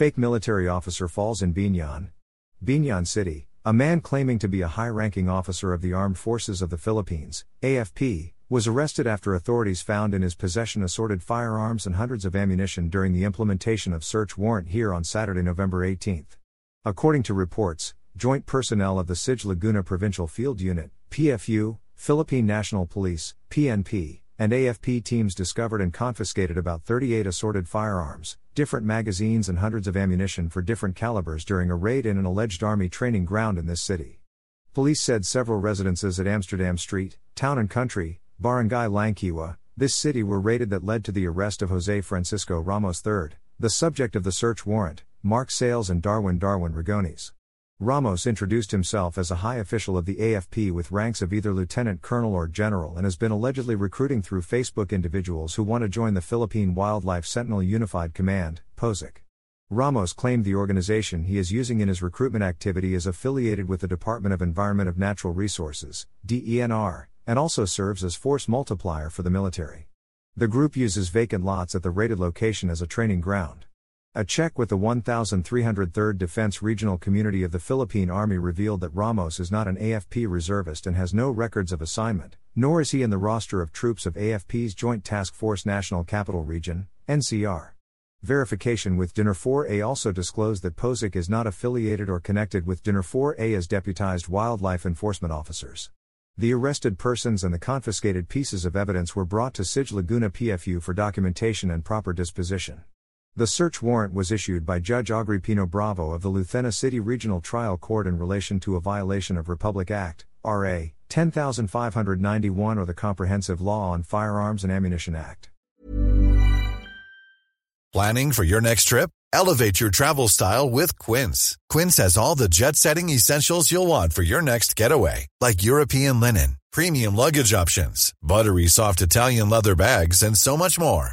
Fake military officer falls in Biñan. Biñan City, a man claiming to be a high ranking officer of the Armed Forces of the Philippines, AFP, was arrested after authorities found in his possession assorted firearms and hundreds of ammunition during the implementation of search warrant here on Saturday, November 18. According to reports, joint personnel of the CIDG Laguna Provincial Field Unit, PFU, Philippine National Police, PNP, and AFP teams discovered and confiscated about 38 assorted firearms, different magazines, and hundreds of ammunition for different calibers during a raid in an alleged army training ground in this city. Police said several residences at Amsterdam Street, Town and Country, Barangay Langkiwa, this city were raided that led to the arrest of Jose Francisco Ramos III, the subject of the search warrant, Mark Sales and Darwin Darwin Ragones. Ramos introduced himself as a high official of the AFP with ranks of either lieutenant colonel or general and has been allegedly recruiting through Facebook individuals who want to join the Philippine Wildlife Sentinel Unified Command, POSIC. Ramos claimed the organization he is using in his recruitment activity is affiliated with the Department of Environment of Natural Resources, DENR, and also serves as force multiplier for the military. The group uses vacant lots at the rated location as a training ground. A check with the 1303rd Defense Regional Community of the Philippine Army revealed that Ramos is not an AFP reservist and has no records of assignment, nor is he in the roster of troops of AFP's Joint Task Force National Capital Region, NCR. Verification with DENR 4A also disclosed that POSIC is not affiliated or connected with DENR 4A as deputized wildlife enforcement officers. The arrested persons and the confiscated pieces of evidence were brought to CIDG Laguna PFU for documentation and proper disposition. The search warrant was issued by Judge Agripino Bravo of the Lucena City Regional Trial Court in relation to a violation of Republic Act, RA 10591 or the Comprehensive Law on Firearms and Ammunition Act. Planning for your next trip? Elevate your travel style with Quince. Quince has all the jet setting essentials you'll want for your next getaway, like European linen, premium luggage options, buttery soft Italian leather bags, and so much more.